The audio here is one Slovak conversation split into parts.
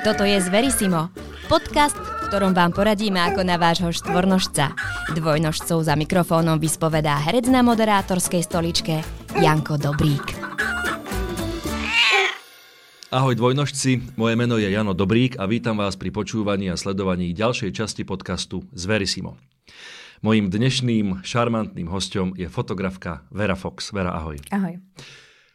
Toto je Zverisimo, podcast, v ktorom vám poradíme ako na vášho štvornožca. Dvojnožcov za mikrofónom vyspovedá herec na moderátorskej stoličke Janko Dobrík. Ahoj dvojnožci, moje meno je Jano Dobrík a vítam vás pri počúvaní a sledovaní ďalšej časti podcastu Zverisimo. Mojím dnešným šarmantným hostom je fotografka Vera Fox. Vera, ahoj. Ahoj.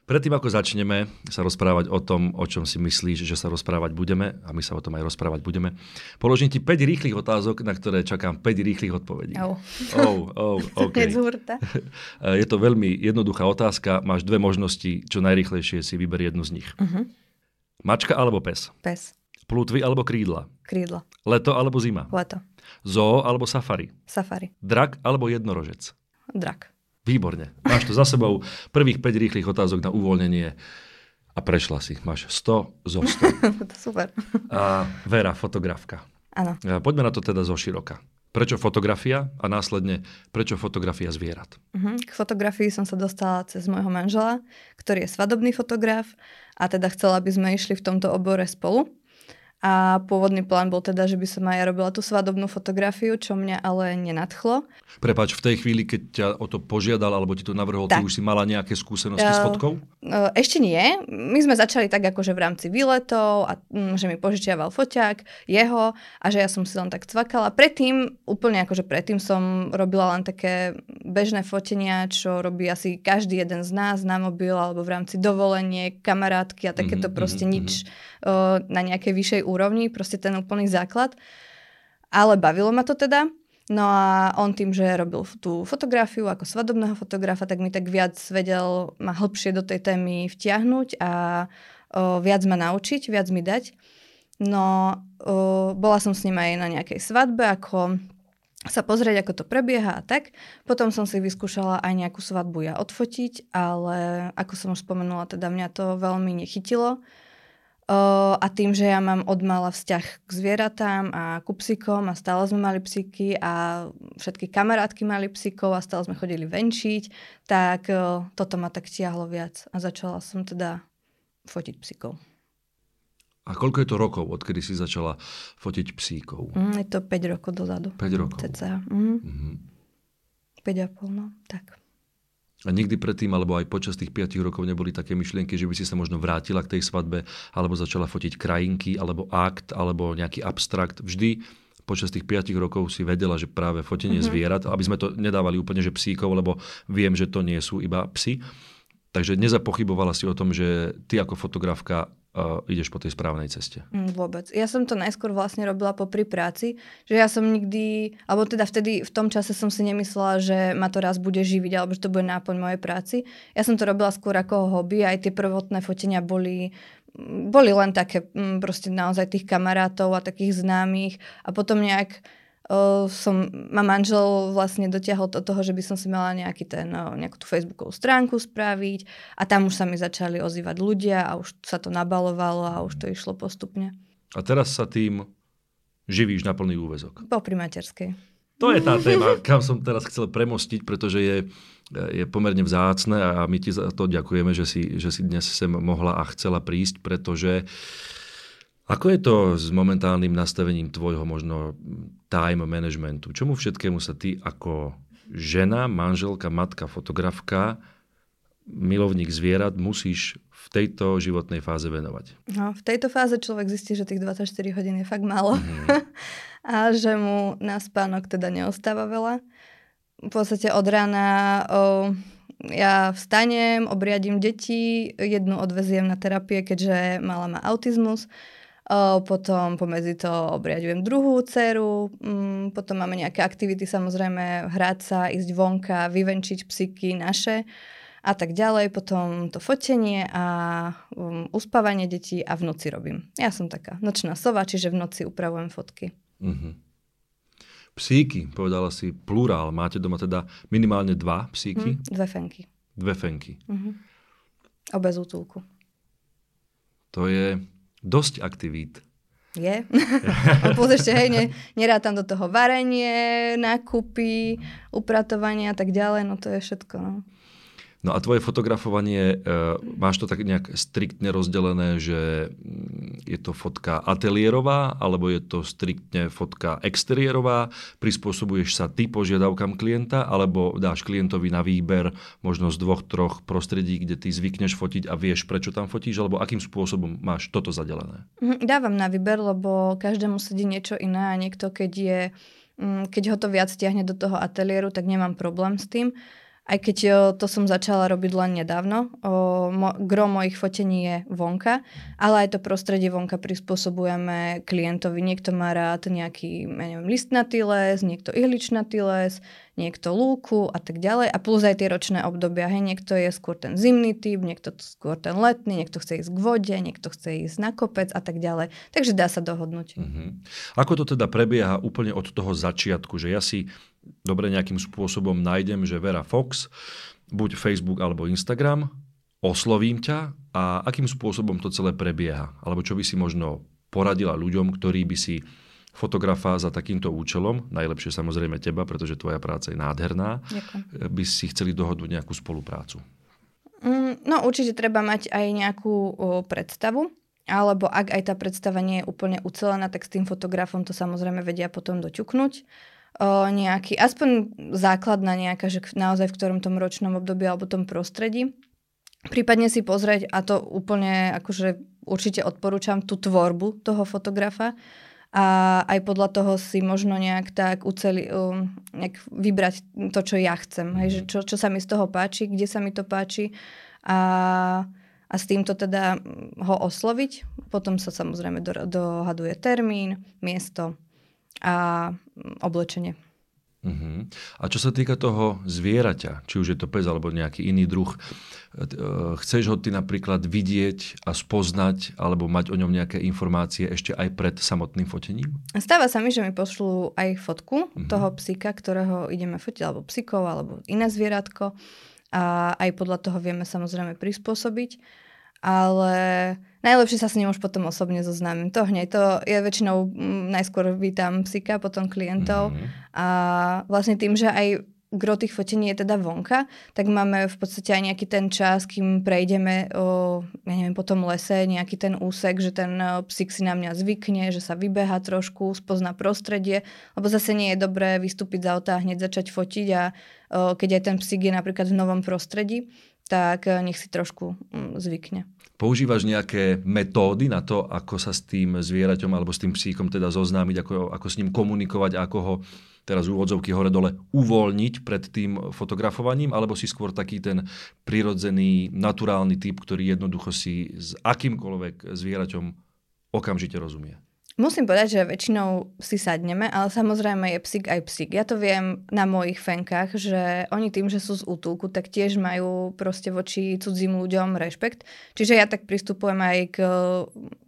Predtým, ako začneme sa rozprávať o tom, o čom si myslíš, že sa rozprávať budeme, a my sa o tom aj rozprávať budeme, položím ti 5 rýchlych otázok, na ktoré čakám 5 rýchlych odpovedí. Oh. Oh, oh, okay. Je to veľmi jednoduchá otázka. Máš dve možnosti, čo najrýchlejšie si vyber jednu z nich. Uh-huh. Mačka alebo pes? Pes. Plutvy alebo krídla? Krídla. Leto alebo zima? Leto. Zoo alebo safari? Safari. Drak alebo jednorožec? Drak. Výborne. Máš tu za sebou prvých 5 rýchlych otázok na uvoľnenie a prešla si. Máš 100 zo 100. to super. A Vera, fotografka. Áno. Poďme na to teda zo široka. Prečo fotografia a následne prečo fotografia zvierat? Uh-huh. K fotografii som sa dostala cez môjho manžela, ktorý je svadobný fotograf a teda chcela, aby sme išli v tomto obore spolu. A pôvodný plán bol teda, že by som aj ja robila tú svadobnú fotografiu, čo mňa ale nenadchlo. Prepač, v tej chvíli, keď ťa o to požiadal alebo ti to navrhol, tak. ty už si mala nejaké skúsenosti uh, s fotkou? Uh, ešte nie. My sme začali tak akože v rámci výletov a um, že mi požičiaval foťák, jeho a že ja som si len tak cvakala. Predtým, úplne akože predtým som robila len také bežné fotenia, čo robí asi každý jeden z nás na mobil alebo v rámci dovolenie, kamarátky a takéto mm-hmm, proste mm-hmm. nič uh, na nejakej vyššej úrovni, proste ten úplný základ. Ale bavilo ma to teda. No a on tým, že robil tú fotografiu ako svadobného fotografa, tak mi tak viac vedel ma hĺbšie do tej témy vtiahnuť a o, viac ma naučiť, viac mi dať. No, o, bola som s ním aj na nejakej svadbe, ako sa pozrieť, ako to prebieha a tak. Potom som si vyskúšala aj nejakú svadbu ja odfotiť, ale ako som už spomenula, teda mňa to veľmi nechytilo a tým, že ja mám od mala vzťah k zvieratám a ku psíkom a stále sme mali psíky a všetky kamarátky mali psíkov a stále sme chodili venčiť, tak toto ma tak tiahlo viac a začala som teda fotiť psíkov. A koľko je to rokov, odkedy si začala fotiť psíkov? Mm, je to 5 rokov dozadu. 5 rokov? Cca. Mm. Mm-hmm. 5,5, no, tak. A nikdy predtým, alebo aj počas tých 5 rokov neboli také myšlienky, že by si sa možno vrátila k tej svadbe, alebo začala fotiť krajinky, alebo akt, alebo nejaký abstrakt. Vždy počas tých 5 rokov si vedela, že práve fotenie mm-hmm. zvierat, aby sme to nedávali úplne, že psíkov, lebo viem, že to nie sú iba psy. Takže nezapochybovala si o tom, že ty ako fotografka uh, ideš po tej správnej ceste. Mm, vôbec. Ja som to najskôr vlastne robila po pri práci, že ja som nikdy, alebo teda vtedy v tom čase som si nemyslela, že ma to raz bude živiť, alebo že to bude náplň mojej práci. Ja som to robila skôr ako hobby, aj tie prvotné fotenia boli boli len také mm, proste naozaj tých kamarátov a takých známych a potom nejak uh, som, ma manžel vlastne dotiahol do toho, že by som si mala nejaký ten, uh, nejakú tú facebookovú stránku spraviť a tam už sa mi začali ozývať ľudia a už sa to nabalovalo a už to išlo postupne. A teraz sa tým živíš na plný úvezok? Po primaterskej. To je tá téma, kam som teraz chcel premostiť, pretože je, je pomerne vzácne a my ti za to ďakujeme, že si, že si dnes sem mohla a chcela prísť, pretože ako je to s momentálnym nastavením tvojho možno time managementu? Čomu všetkému sa ty ako žena, manželka, matka, fotografka, milovník zvierat musíš v tejto životnej fáze venovať? No, v tejto fáze človek zistí, že tých 24 hodín je fakt málo mm. a že mu na spánok teda neostáva veľa. V podstate od rána o, ja vstanem, obriadím deti, jednu odveziem na terapie, keďže mala má autizmus potom pomedzi to obriadujem druhú dceru, mm, potom máme nejaké aktivity, samozrejme hrať sa, ísť vonka, vyvenčiť psyky naše a tak ďalej, potom to fotenie a um, uspávanie detí a v noci robím. Ja som taká nočná sova, čiže v noci upravujem fotky. Mm-hmm. Psíky, povedala si plurál. Máte doma teda minimálne dva psíky? Mm, dve fenky. Dve fenky. Mm-hmm. Obe z útulku. To je dosť aktivít. Je. Plus ešte, hej, ne, nerátam do toho varenie, nákupy, upratovanie a tak ďalej, no to je všetko. No. No a tvoje fotografovanie, e, máš to tak nejak striktne rozdelené, že Je to fotka ateliérová, alebo je to striktne fotka exteriérová? Prispôsobuješ sa ty požiadavkám klienta, alebo dáš klientovi na výber možno z dvoch, troch prostredí, kde ty zvykneš fotiť a vieš, prečo tam fotíš, alebo akým spôsobom máš toto zadelené? Mhm, dávam na výber, lebo každému sedí niečo iné a niekto, keď je mm, keď ho to viac stiahne do toho ateliéru, tak nemám problém s tým. Aj keď jo, to som začala robiť len nedávno, mo, gro mojich fotení je vonka, ale aj to prostredie vonka prispôsobujeme klientovi. Niekto má rád nejaký, ja neviem, listnatý les, niekto ihličnatý les, niekto lúku a tak ďalej. A plus aj tie ročné obdobia. Hej, niekto je skôr ten zimný typ, niekto skôr ten letný, niekto chce ísť k vode, niekto chce ísť na kopec a tak ďalej. Takže dá sa dohodnúť. Uh-huh. Ako to teda prebieha úplne od toho začiatku, že ja si dobre nejakým spôsobom nájdem, že Vera Fox, buď Facebook alebo Instagram, oslovím ťa a akým spôsobom to celé prebieha? Alebo čo by si možno poradila ľuďom, ktorí by si fotografa za takýmto účelom, najlepšie samozrejme teba, pretože tvoja práca je nádherná, Ďakujem. by si chceli dohodnúť nejakú spoluprácu? Mm, no určite treba mať aj nejakú predstavu, alebo ak aj tá predstava nie je úplne ucelená, tak s tým fotografom to samozrejme vedia potom doťuknúť o, nejaký, aspoň základná nejaká, že naozaj v ktorom tom ročnom období alebo tom prostredí. Prípadne si pozrieť, a to úplne akože určite odporúčam, tú tvorbu toho fotografa a aj podľa toho si možno nejak tak uceli, um, nejak vybrať to, čo ja chcem. Hej, že čo, čo sa mi z toho páči, kde sa mi to páči a, a s týmto teda ho osloviť. Potom sa samozrejme do, dohaduje termín, miesto a oblečenie. Uh-huh. A čo sa týka toho zvieraťa, či už je to pes alebo nejaký iný druh, chceš ho ty napríklad vidieť a spoznať alebo mať o ňom nejaké informácie ešte aj pred samotným fotením? Stáva sa mi, že mi pošlú aj fotku uh-huh. toho psíka, ktorého ideme fotiť, alebo psíkov, alebo iné zvieratko. A aj podľa toho vieme samozrejme prispôsobiť ale najlepšie sa s ním už potom osobne zoznámim. To hneď, to je väčšinou m, najskôr vítam psika, potom klientov mm-hmm. a vlastne tým, že aj gro tých fotení je teda vonka, tak máme v podstate aj nejaký ten čas, kým prejdeme o, ja neviem, po tom lese, nejaký ten úsek, že ten psík si na mňa zvykne, že sa vybeha trošku, spozná prostredie, lebo zase nie je dobré vystúpiť z auta a hneď začať fotiť a o, keď aj ten psík je napríklad v novom prostredí, tak nech si trošku mm, zvykne. Používaš nejaké metódy na to, ako sa s tým zvieraťom alebo s tým psíkom teda zoznámiť, ako, ako s ním komunikovať, ako ho teraz úvodzovky hore-dole uvoľniť pred tým fotografovaním, alebo si skôr taký ten prirodzený, naturálny typ, ktorý jednoducho si s akýmkoľvek zvieraťom okamžite rozumie? Musím povedať, že väčšinou si sadneme, ale samozrejme je psík aj psík. Ja to viem na mojich fenkách, že oni tým, že sú z útulku, tak tiež majú proste voči cudzím ľuďom rešpekt. Čiže ja tak pristupujem aj k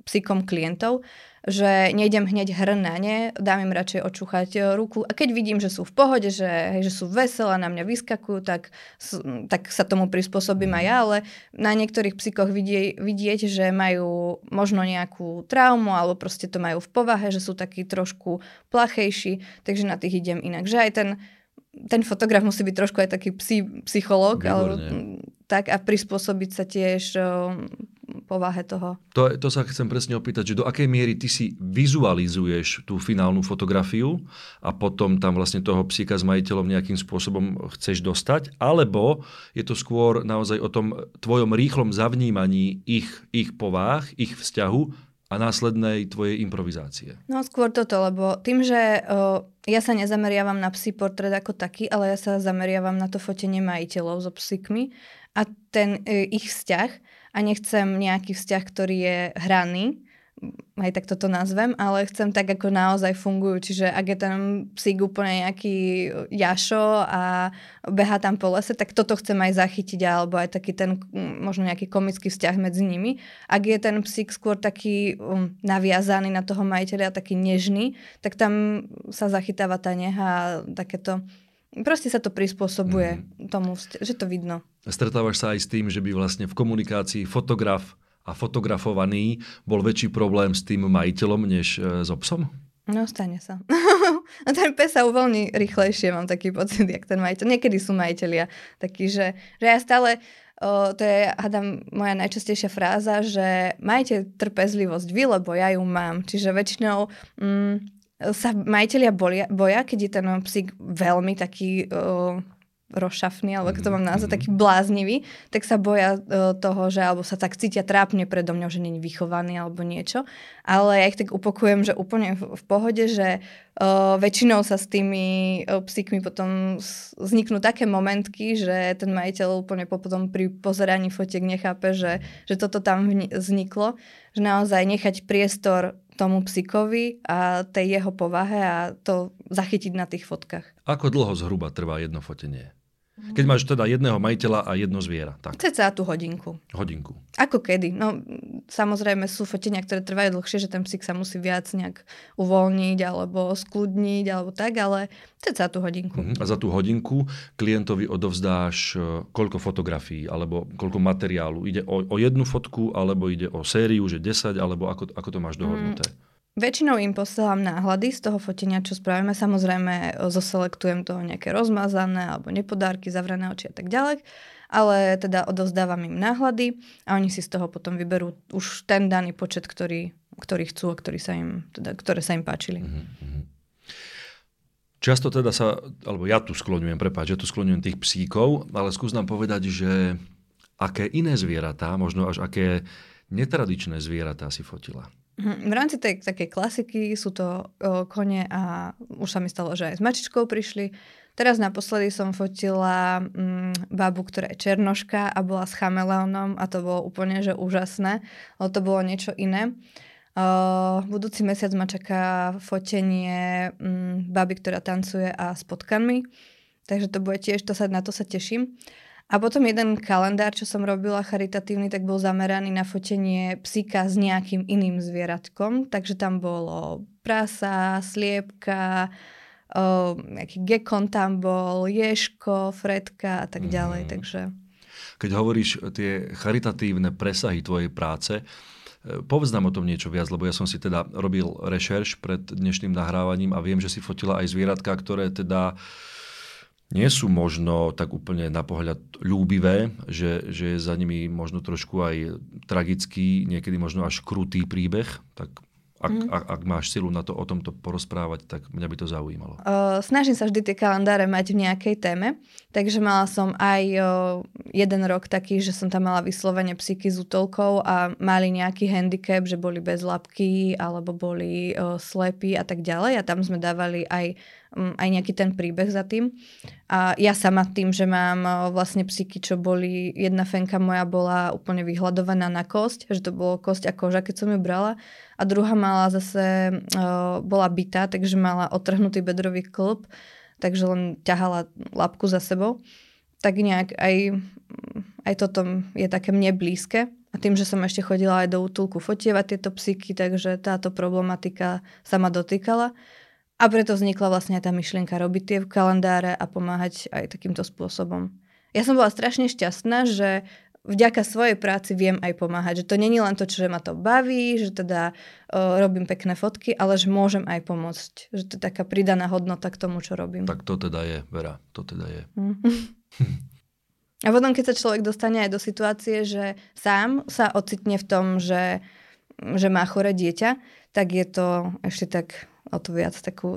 psíkom klientov, že nejdem hneď hrn na ne, dám im radšej očúchať e, ruku. A keď vidím, že sú v pohode, že, hej, že sú veselé, na mňa vyskakujú, tak, tak sa tomu prispôsobím aj ja, ale na niektorých psíkoch vidie, vidieť, že majú možno nejakú traumu alebo proste to majú v povahe, že sú takí trošku plachejší, takže na tých idem inak. Že aj ten ten fotograf musí byť trošku aj taký psí, psychológ, ale, tak a prispôsobiť sa tiež povahe toho. To, to sa chcem presne opýtať, že do akej miery ty si vizualizuješ tú finálnu fotografiu a potom tam vlastne toho psíka s majiteľom nejakým spôsobom chceš dostať, alebo je to skôr naozaj o tom tvojom rýchlom zavnímaní ich, ich povách, ich vzťahu a následnej tvojej improvizácie? No skôr toto, lebo tým, že o, ja sa nezameriavam na psí portrét ako taký, ale ja sa zameriavam na to fotenie majiteľov so psíkmi a ten e, ich vzťah a nechcem nejaký vzťah, ktorý je hraný, aj tak toto nazvem, ale chcem tak, ako naozaj fungujú. Čiže ak je ten psík úplne nejaký jašo a beha tam po lese, tak toto chcem aj zachytiť, alebo aj taký ten možno nejaký komický vzťah medzi nimi. Ak je ten psík skôr taký um, naviazaný na toho majiteľa, taký nežný, tak tam sa zachytáva tá neha a takéto Proste sa to prispôsobuje mm. tomu, že to vidno. Stretávaš sa aj s tým, že by vlastne v komunikácii fotograf a fotografovaný bol väčší problém s tým majiteľom než e, s obsom? No, stane sa. a ten pes sa uvoľní rýchlejšie, mám taký pocit, jak ten majiteľ. Niekedy sú majiteľia takí, že, že ja stále o, to je, hádam, moja najčastejšia fráza, že majte trpezlivosť vy, lebo ja ju mám. Čiže väčšinou mm, sa majiteľia boja, boja, keď je ten psík veľmi taký... O, rozšafný, alebo ako to mám nazvať, taký bláznivý, tak sa boja uh, toho, že alebo sa tak cítia trápne predo mňou, že není vychovaný alebo niečo. Ale ja ich tak upokujem, že úplne v, v pohode, že uh, väčšinou sa s tými uh, psíkmi potom vzniknú také momentky, že ten majiteľ úplne potom pri pozeraní fotiek nechápe, že, že toto tam vzniklo. Že naozaj nechať priestor tomu psíkovi a tej jeho povahe a to zachytiť na tých fotkách. Ako dlho zhruba trvá jedno fotenie? Keď máš teda jedného majiteľa a jedno zviera. Tak. Ceca tú hodinku. Hodinku. Ako kedy? No, samozrejme sú fotenia, ktoré trvajú dlhšie, že ten psík sa musí viac nejak uvoľniť alebo skľudniť alebo tak, ale ceca tú hodinku. Uh-huh. A za tú hodinku klientovi odovzdáš e, koľko fotografií alebo koľko materiálu? Ide o, o jednu fotku alebo ide o sériu, že 10 alebo ako, ako to máš dohodnuté? Mm. Väčšinou im posielam náhľady z toho fotenia, čo spravíme. Samozrejme, zoselektujem toho nejaké rozmazané alebo nepodárky, zavrené oči a tak ďalej. Ale teda odozdávam im náhľady a oni si z toho potom vyberú už ten daný počet, ktorý, ktorý chcú a ktorý sa im, teda, ktoré sa im páčili. Mm-hmm. Často teda sa, alebo ja tu skloňujem, prepáč, ja tu skloňujem tých psíkov, ale skús nám povedať, že aké iné zvieratá, možno až aké netradičné zvieratá si fotila. Mhm, v rámci tej takej klasiky sú to o, kone a už sa mi stalo, že aj s mačičkou prišli. Teraz naposledy som fotila mm, babu, ktorá je černoška a bola s chameleónom a to bolo úplne že úžasné, lebo to bolo niečo iné. O, budúci mesiac ma čaká fotenie mm, baby, ktorá tancuje a s potkanmi, takže to bude tiež, to sa, na to sa teším. A potom jeden kalendár, čo som robila charitatívny, tak bol zameraný na fotenie psíka s nejakým iným zvieratkom. Takže tam bolo prasa, sliepka, o, nejaký gekon tam bol, ješko, fredka a tak ďalej. Mm. Takže... Keď hovoríš tie charitatívne presahy tvojej práce, e, Povedz nám o tom niečo viac, lebo ja som si teda robil rešerš pred dnešným nahrávaním a viem, že si fotila aj zvieratka, ktoré teda uh, nie sú možno tak úplne na pohľad ľúbivé, že, že je za nimi možno trošku aj tragický, niekedy možno až krutý príbeh, tak ak, mm. ak, ak máš silu na to o tomto porozprávať, tak mňa by to zaujímalo. Uh, snažím sa vždy tie kalendáre mať v nejakej téme, takže mala som aj uh, jeden rok taký, že som tam mala vyslovene psyky s útolkou a mali nejaký handicap, že boli bez labky alebo boli uh, slepí a tak ďalej a tam sme dávali aj aj nejaký ten príbeh za tým. A ja sama tým, že mám vlastne psyky, čo boli, jedna fenka moja bola úplne vyhľadovaná na kosť, že to bolo kosť a koža, keď som ju brala. A druhá mala zase, uh, bola bytá, takže mala otrhnutý bedrový klb, takže len ťahala labku za sebou. Tak nejak aj, aj toto je také mne blízke. A tým, že som ešte chodila aj do útulku fotievať tieto psyky, takže táto problematika sa ma dotýkala. A preto vznikla vlastne tá myšlienka robiť tie kalendáre a pomáhať aj takýmto spôsobom. Ja som bola strašne šťastná, že vďaka svojej práci viem aj pomáhať. Že to není len to, čo ma to baví, že teda uh, robím pekné fotky, ale že môžem aj pomôcť. Že to je taká pridaná hodnota k tomu, čo robím. Tak to teda je, Vera, to teda je. a potom, keď sa človek dostane aj do situácie, že sám sa ocitne v tom, že, že má chore dieťa, tak je to ešte tak o to viac takú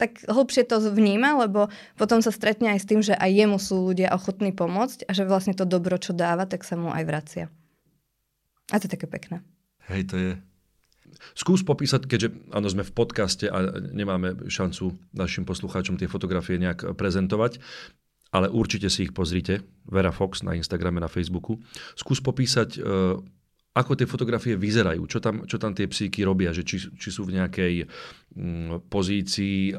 tak hlbšie to vníma, lebo potom sa stretne aj s tým, že aj jemu sú ľudia ochotní pomôcť a že vlastne to dobro, čo dáva, tak sa mu aj vracia. A to je také pekné. Hej, to je. Skús popísať, keďže áno, sme v podcaste a nemáme šancu našim poslucháčom tie fotografie nejak prezentovať, ale určite si ich pozrite. Vera Fox na Instagrame, na Facebooku. Skús popísať ako tie fotografie vyzerajú, čo tam, čo tam tie psíky robia, že či, či sú v nejakej mm, pozícii,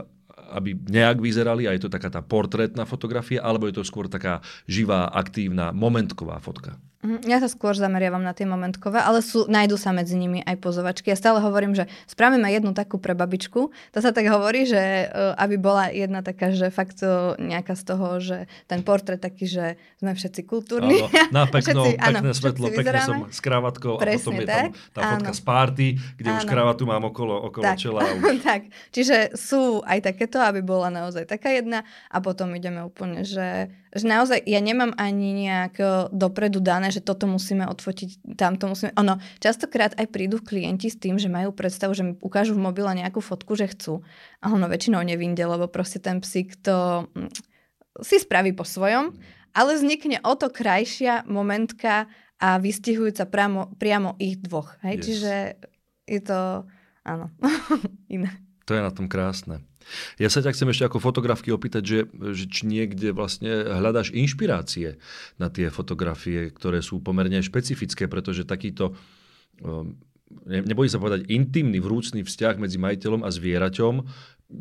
aby nejak vyzerali a je to taká tá portrétna fotografia, alebo je to skôr taká živá, aktívna, momentková fotka. Mhm, ja sa skôr zameriavam na tie momentkové, ale sú, nájdu sa medzi nimi aj pozovačky. Ja stále hovorím, že spravíme jednu takú pre babičku. To sa tak hovorí, že uh, aby bola jedna taká, že fakt to nejaká z toho, že ten portrét taký, že sme všetci kultúrni. Áno, na pekno, všetci, pekné áno, svetlo, pekne som s kravatkou Presne, a potom je tam tá fotka áno. z party, kde áno. už kravatu mám okolo, okolo tak, čela. Už. tak, čiže sú aj takéto, aby bola naozaj taká jedna a potom ideme úplne, že že naozaj ja nemám ani nejak e, dopredu dané, že toto musíme odfotiť, tamto musíme. Ono, častokrát aj prídu klienti s tým, že majú predstavu, že mi ukážu v mobile nejakú fotku, že chcú. A ono väčšinou nevinde, lebo proste ten psík to mm, si spraví po svojom, ale vznikne o to krajšia momentka a vystihujúca priamo, priamo ich dvoch. Hej? Yes. Čiže je to, áno, iné. To je na tom krásne. Ja sa ťa chcem ešte ako fotografky opýtať, že, že či niekde vlastne hľadáš inšpirácie na tie fotografie, ktoré sú pomerne špecifické, pretože takýto, um, nebojím sa povedať, intimný, vrúcný vzťah medzi majiteľom a zvieraťom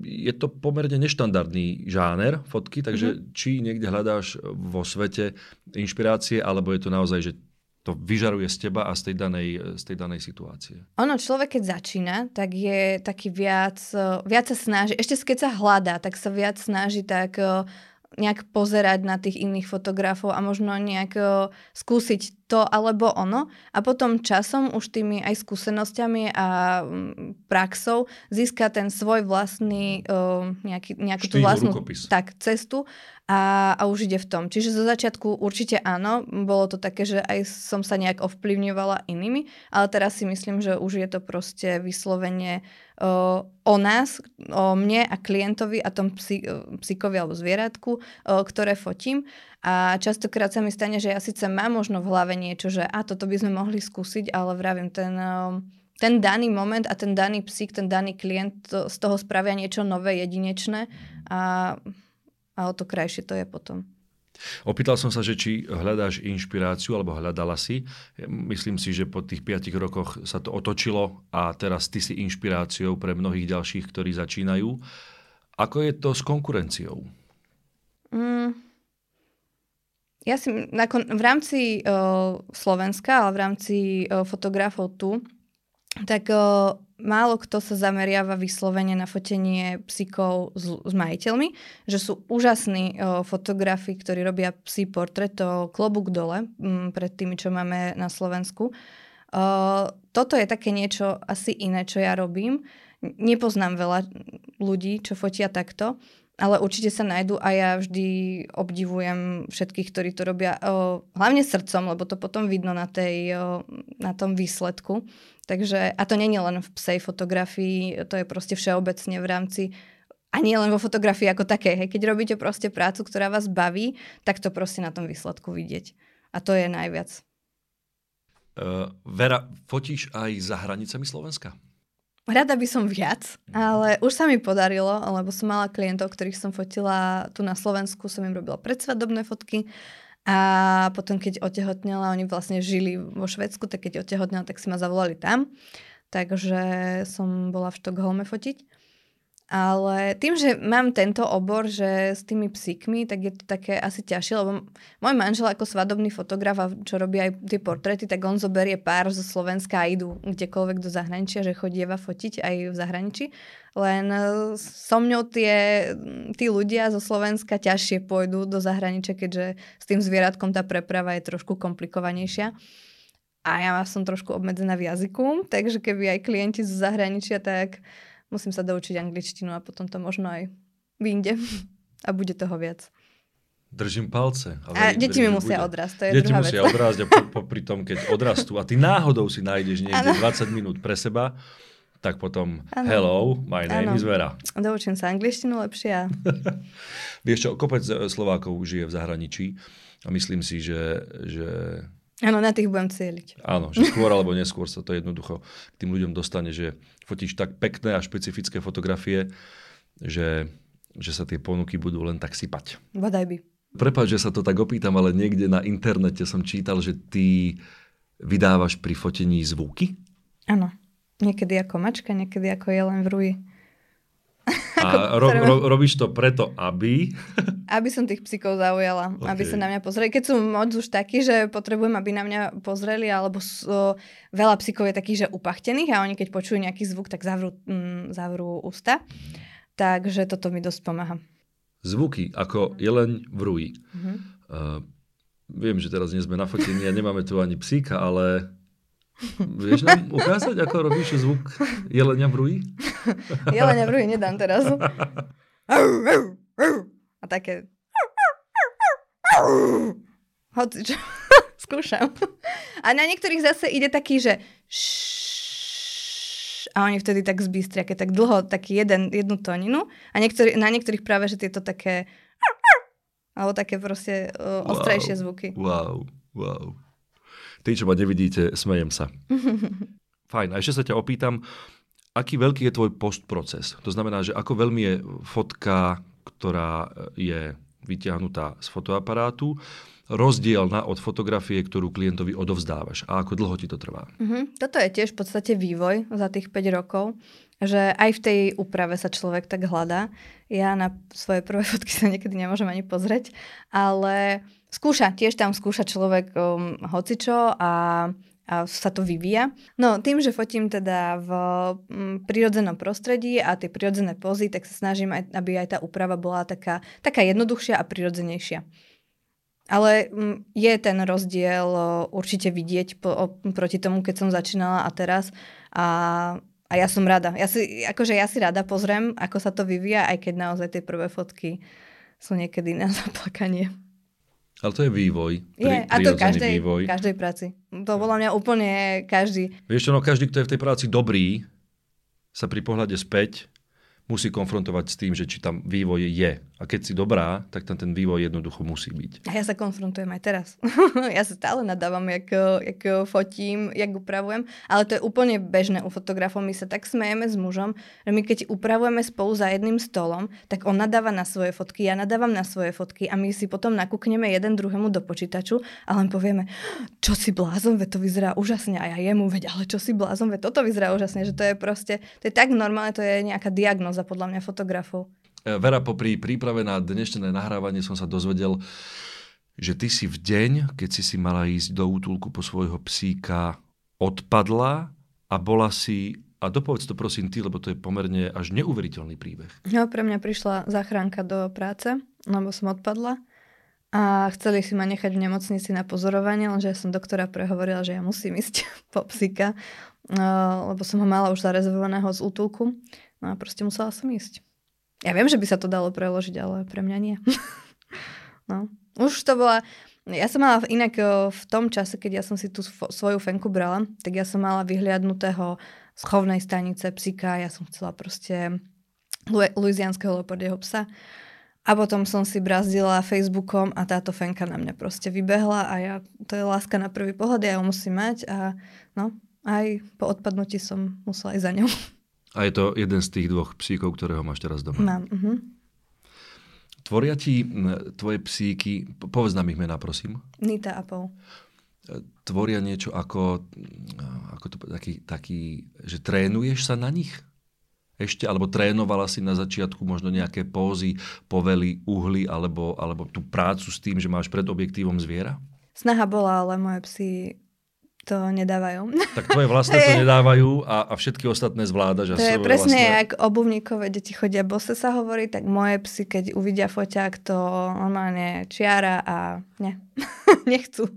je to pomerne neštandardný žáner fotky, takže mm-hmm. či niekde hľadáš vo svete inšpirácie, alebo je to naozaj, že to vyžaruje z teba a z tej danej, z tej danej situácie. Ono, človek keď začína, tak je taký viac, viac sa snaží, ešte keď sa hľadá, tak sa viac snaží tak nejak pozerať na tých iných fotografov a možno nejak skúsiť to alebo ono a potom časom už tými aj skúsenosťami a mm, praxou získa ten svoj vlastný nejaký, nejakú Štýl, tú vlastnú tak, cestu a, a už ide v tom. Čiže zo začiatku určite áno, bolo to také, že aj som sa nejak ovplyvňovala inými, ale teraz si myslím, že už je to proste vyslovene o, o nás, o mne a klientovi a tom psi, psíkovi alebo zvieratku, o, ktoré fotím. A častokrát sa mi stane, že ja síce mám možno v hlave niečo, že a toto by sme mohli skúsiť, ale vravím, ten... O, ten daný moment a ten daný psík, ten daný klient to, z toho spravia niečo nové, jedinečné a a o to krajšie to je potom. Opýtal som sa, že či hľadáš inšpiráciu, alebo hľadala si. Myslím si, že po tých 5 rokoch sa to otočilo a teraz ty si inšpiráciou pre mnohých ďalších, ktorí začínajú. Ako je to s konkurenciou? Mm, ja si nakon, v rámci uh, Slovenska, ale v rámci uh, fotografov tu, tak uh, málo kto sa zameriava vyslovene na fotenie psíkov s, s majiteľmi, že sú úžasní uh, fotografi, ktorí robia psí portrét, to klobúk dole um, pred tými, čo máme na Slovensku. Uh, toto je také niečo asi iné, čo ja robím. Nepoznám veľa ľudí, čo fotia takto, ale určite sa nájdu a ja vždy obdivujem všetkých, ktorí to robia hlavne srdcom, lebo to potom vidno na, tej, na tom výsledku. Takže, a to nie je len v psej fotografii, to je proste všeobecne v rámci a nie len vo fotografii ako také. Hej. Keď robíte proste prácu, ktorá vás baví, tak to proste na tom výsledku vidieť. A to je najviac. Uh, Vera, fotíš aj za hranicami Slovenska? Rada by som viac, mhm. ale už sa mi podarilo, lebo som mala klientov, ktorých som fotila tu na Slovensku, som im robila predsvadobné fotky a potom, keď otehotnela, oni vlastne žili vo Švedsku, tak keď otehotnela, tak si ma zavolali tam. Takže som bola v Štokholme fotiť. Ale tým, že mám tento obor, že s tými psíkmi, tak je to také asi ťažšie, lebo môj manžel ako svadobný fotograf a čo robí aj tie portréty, tak on zoberie pár zo Slovenska a idú kdekoľvek do zahraničia, že chodieva fotiť aj v zahraničí. Len e, so mňou tie, tí ľudia zo Slovenska ťažšie pôjdu do zahraničia, keďže s tým zvieratkom tá preprava je trošku komplikovanejšia. A ja som trošku obmedzená v jazyku, takže keby aj klienti zo zahraničia, tak musím sa doučiť angličtinu a potom to možno aj vyjde a bude toho viac. Držím palce. A, a deti mi musia odrásť, to je Deti druhá musia odrásť a po, popri tom, keď odrastú a ty náhodou si nájdeš niekde ano. 20 minút pre seba, tak potom ano. hello, my name ano. is Vera. Doučím sa angličtinu lepšie. Vieš čo, kopec Slovákov žije v zahraničí a myslím si, že, že Áno, na tých budem cieliť. Áno, že skôr alebo neskôr sa to jednoducho k tým ľuďom dostane, že fotíš tak pekné a špecifické fotografie, že, že sa tie ponuky budú len tak sypať. Bodaj by. Prepač, že sa to tak opýtam, ale niekde na internete som čítal, že ty vydávaš pri fotení zvuky? Áno. Niekedy ako mačka, niekedy ako jelen v rúji. A ro, ro, robíš to preto, aby... aby som tých psíkov zaujala, okay. aby sa na mňa pozreli. Keď sú moc už takí, že potrebujem, aby na mňa pozreli, alebo sú, veľa psíkov je takých, že upachtených a oni keď počujú nejaký zvuk, tak zavrú, mm, zavrú ústa. Takže toto mi dosť pomáha. Zvuky ako jeleň v rúji. Uh-huh. Uh, viem, že teraz nie sme na fotení a nemáme tu ani psíka, ale Vieš nám ukázať, ako robíš zvuk jelenia v rúji? Jelenia v rúji nedám teraz. A také... Hoci čo, skúšam. A na niektorých zase ide taký, že a oni vtedy tak zbystria, keď tak dlho, taký jeden, jednu tóninu. A niektorý, na niektorých práve, že tieto také alebo také proste uh, ostrejšie wow, zvuky. Wow, wow. Tí, čo ma nevidíte, smejem sa. Fajn. A ešte sa ťa opýtam, aký veľký je tvoj postproces? To znamená, že ako veľmi je fotka, ktorá je vyťahnutá z fotoaparátu, rozdielna od fotografie, ktorú klientovi odovzdávaš a ako dlho ti to trvá? Mm-hmm. Toto je tiež v podstate vývoj za tých 5 rokov, že aj v tej úprave sa človek tak hľadá. Ja na svoje prvé fotky sa niekedy nemôžem ani pozrieť, ale skúša, tiež tam skúša človek um, hocičo a sa to vyvíja. No tým, že fotím teda v m, prírodzenom prostredí a tie prírodzené pozy, tak sa snažím, aj, aby aj tá úprava bola taká, taká jednoduchšia a prirodzenejšia. Ale mm, je ten rozdiel určite vidieť po, proti tomu, keď som začínala a teraz. A, a ja som rada. Ja si, akože ja si rada pozriem, ako sa to vyvíja, aj keď naozaj tie prvé fotky sú niekedy na zaplakanie. Ale to je vývoj. Je, a to každej, vývoj. každej práci. To bolo mňa úplne každý. Vieš čo, no každý, kto je v tej práci dobrý, sa pri pohľade späť musí konfrontovať s tým, že či tam vývoj je. A keď si dobrá, tak tam ten vývoj jednoducho musí byť. A ja sa konfrontujem aj teraz. ja sa stále nadávam, jak, jak fotím, jak upravujem, ale to je úplne bežné u fotografov. My sa tak smejeme s mužom, že my keď upravujeme spolu za jedným stolom, tak on nadáva na svoje fotky, ja nadávam na svoje fotky a my si potom nakúkneme jeden druhému do počítaču a len povieme, čo si blázon, ve to vyzerá úžasne a ja jemu, veď ale čo si blázon, ve toto vyzerá úžasne, že to je proste, to je tak normálne, to je nejaká diagnoza podľa mňa fotografov. E, Vera, popri príprave na dnešné nahrávanie som sa dozvedel, že ty si v deň, keď si si mala ísť do útulku po svojho psíka, odpadla a bola si a dopovedz to prosím ty, lebo to je pomerne až neuveriteľný príbeh. No, pre mňa prišla záchranka do práce, lebo som odpadla. A chceli si ma nechať v nemocnici na pozorovanie, lenže ja som doktora prehovorila, že ja musím ísť po psíka, lebo som ho mala už zarezervovaného z útulku. No a proste musela som ísť. Ja viem, že by sa to dalo preložiť, ale pre mňa nie. no. Už to bola... Ja som mala inak v tom čase, keď ja som si tú svoju fenku brala, tak ja som mala vyhliadnutého z chovnej stanice psika, ja som chcela proste luizianského leopardieho psa. A potom som si brazdila Facebookom a táto fenka na mňa proste vybehla a ja, to je láska na prvý pohľad, ja ju musím mať a no, aj po odpadnutí som musela ísť za ňou. A je to jeden z tých dvoch psíkov, ktorého máš teraz doma. Mám. Uh-huh. Tvoria ti tvoje psíky, povedz nám ich mená, prosím. Nita a Paul. E, tvoria niečo ako, ako to, taký, taký, že trénuješ sa na nich? Ešte, alebo trénovala si na začiatku možno nejaké pózy, povely, uhly, alebo, alebo tú prácu s tým, že máš pred objektívom zviera? Snaha bola, ale moje psy to nedávajú. Tak tvoje vlastné to nedávajú a, a všetky ostatné zvládaš. To je presne, vlastné... ak obuvníkové deti chodia bose sa hovorí, tak moje psy, keď uvidia foťák, to normálne čiara a ne, nechcú.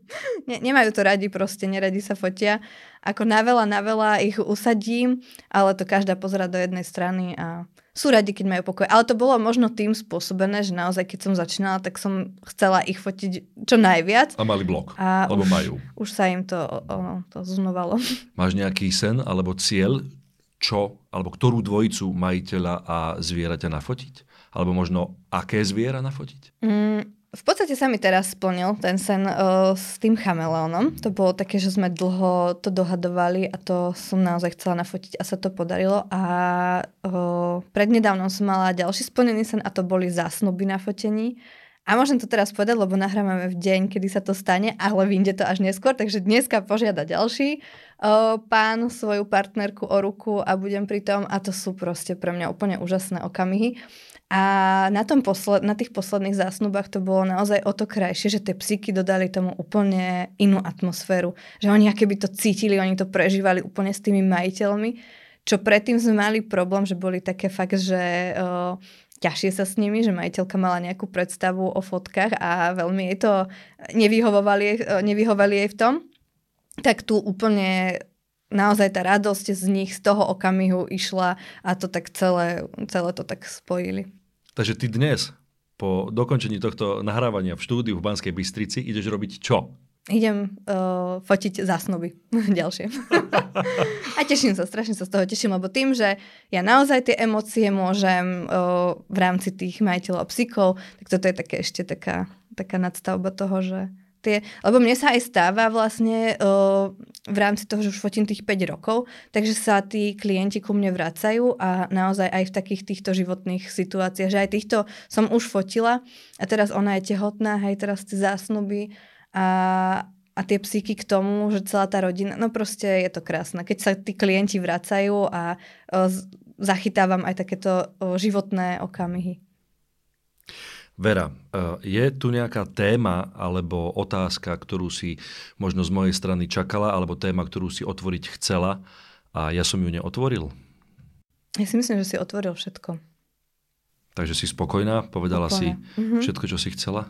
Ne, nemajú to radi proste, neradi sa fotia. Ako na veľa, na veľa ich usadím, ale to každá pozera do jednej strany a sú radi, keď majú pokoj. Ale to bolo možno tým spôsobené, že naozaj, keď som začínala, tak som chcela ich fotiť čo najviac. A mali blok, a alebo už, majú. Už sa im to, ono, to znovalo. Máš nejaký sen alebo cieľ, čo, alebo ktorú dvojicu majiteľa a zvieraťa nafotiť? Alebo možno aké zviera nafotiť? Mm, v podstate sa mi teraz splnil ten sen uh, s tým chameleónom. To bolo také, že sme dlho to dohadovali a to som naozaj chcela nafotiť a sa to podarilo. A uh, prednedávnom som mala ďalší splnený sen a to boli zásnuby na fotení. A môžem to teraz povedať, lebo nahrávame v deň, kedy sa to stane, ale vyjde to až neskôr, takže dneska požiada ďalší uh, pán svoju partnerku o ruku a budem pri tom a to sú proste pre mňa úplne úžasné okamihy. A na, tom posled, na tých posledných zásnubách to bolo naozaj o to krajšie, že tie psíky dodali tomu úplne inú atmosféru. Že oni by to cítili, oni to prežívali úplne s tými majiteľmi. Čo predtým sme mali problém, že boli také fakt, že uh, ťažšie sa s nimi, že majiteľka mala nejakú predstavu o fotkách a veľmi jej to nevyhovovali, nevyhovali jej v tom. Tak tu úplne naozaj tá radosť z nich, z toho okamihu išla a to tak celé, celé to tak spojili. Takže ty dnes po dokončení tohto nahrávania v štúdiu v Banskej Bystrici ideš robiť čo? Idem uh, fotiť zásnuby ďalšie. a teším sa, strašne sa z toho teším, lebo tým, že ja naozaj tie emócie môžem uh, v rámci tých majiteľov psychov, tak toto je také ešte taká, taká nadstavba toho, že tie, lebo mne sa aj stáva vlastne uh, v rámci toho, že už fotím tých 5 rokov, takže sa tí klienti ku mne vracajú a naozaj aj v takých týchto životných situáciách, že aj týchto som už fotila a teraz ona je tehotná, hej, teraz tie zásnuby a, a tie psíky k tomu, že celá tá rodina, no proste je to krásne. Keď sa tí klienti vracajú a o, zachytávam aj takéto o, životné okamihy. Vera, e, je tu nejaká téma alebo otázka, ktorú si možno z mojej strany čakala, alebo téma, ktorú si otvoriť chcela a ja som ju neotvoril? Ja si myslím, že si otvoril všetko. Takže si spokojná? Povedala Spokojná. si mm-hmm. všetko, čo si chcela?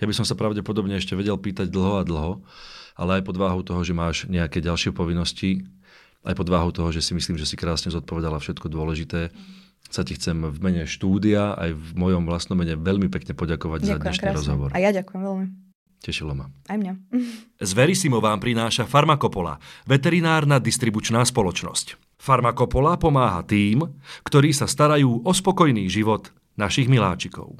Ja by som sa pravdepodobne ešte vedel pýtať dlho a dlho, ale aj pod váhou toho, že máš nejaké ďalšie povinnosti, aj pod váhou toho, že si myslím, že si krásne zodpovedala všetko dôležité, sa ti chcem v mene štúdia aj v mojom vlastnom mene veľmi pekne poďakovať ďakujem, za dnešný krásne. rozhovor. A ja ďakujem veľmi. Tešilo ma. Aj mňa. Z Verisimo vám prináša Farmakopola, veterinárna distribučná spoločnosť. Farmakopola pomáha tým, ktorí sa starajú o spokojný život našich miláčikov.